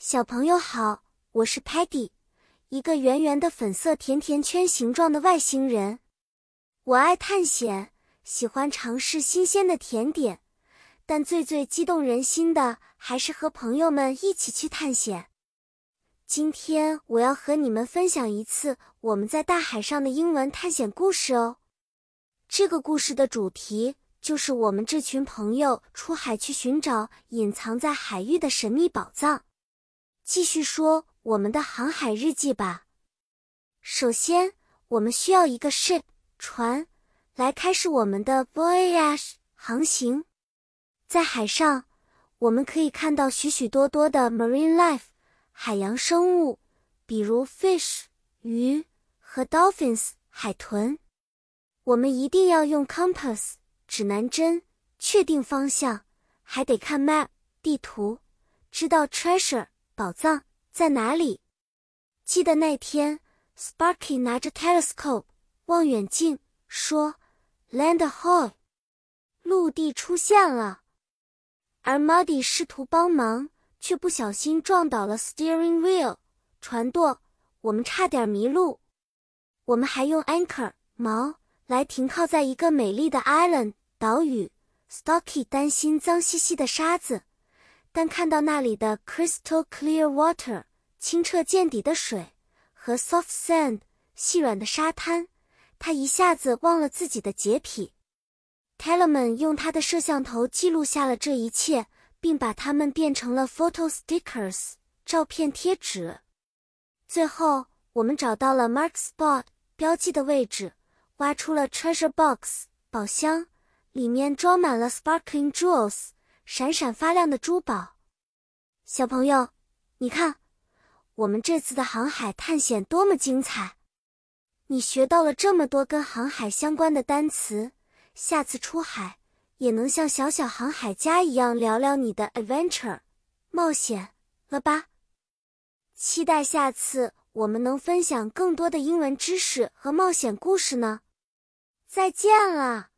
小朋友好，我是 Patty，一个圆圆的粉色甜甜圈形状的外星人。我爱探险，喜欢尝试新鲜的甜点，但最最激动人心的还是和朋友们一起去探险。今天我要和你们分享一次我们在大海上的英文探险故事哦。这个故事的主题就是我们这群朋友出海去寻找隐藏在海域的神秘宝藏。继续说我们的航海日记吧。首先，我们需要一个 ship 船来开始我们的 voyage 航行。在海上，我们可以看到许许多多的 marine life 海洋生物，比如 fish 鱼和 dolphins 海豚。我们一定要用 compass 指南针确定方向，还得看 map 地图，知道 treasure。宝藏在哪里？记得那天，Sparky 拿着 telescope 望远镜说：“Land ahoy！” 陆地出现了。而 Muddy 试图帮忙，却不小心撞倒了 steering wheel 船舵，我们差点迷路。我们还用 anchor 锚来停靠在一个美丽的 island 岛屿。Stocky 担心脏兮兮的沙子。但看到那里的 crystal clear water 清澈见底的水和 soft sand 细软的沙滩，他一下子忘了自己的洁癖。Telemann 用他的摄像头记录下了这一切，并把它们变成了 photo stickers 照片贴纸。最后，我们找到了 mark spot 标记的位置，挖出了 treasure box 宝箱，里面装满了 sparkling jewels。闪闪发亮的珠宝，小朋友，你看，我们这次的航海探险多么精彩！你学到了这么多跟航海相关的单词，下次出海也能像小小航海家一样聊聊你的 adventure 冒险了吧？期待下次我们能分享更多的英文知识和冒险故事呢！再见了。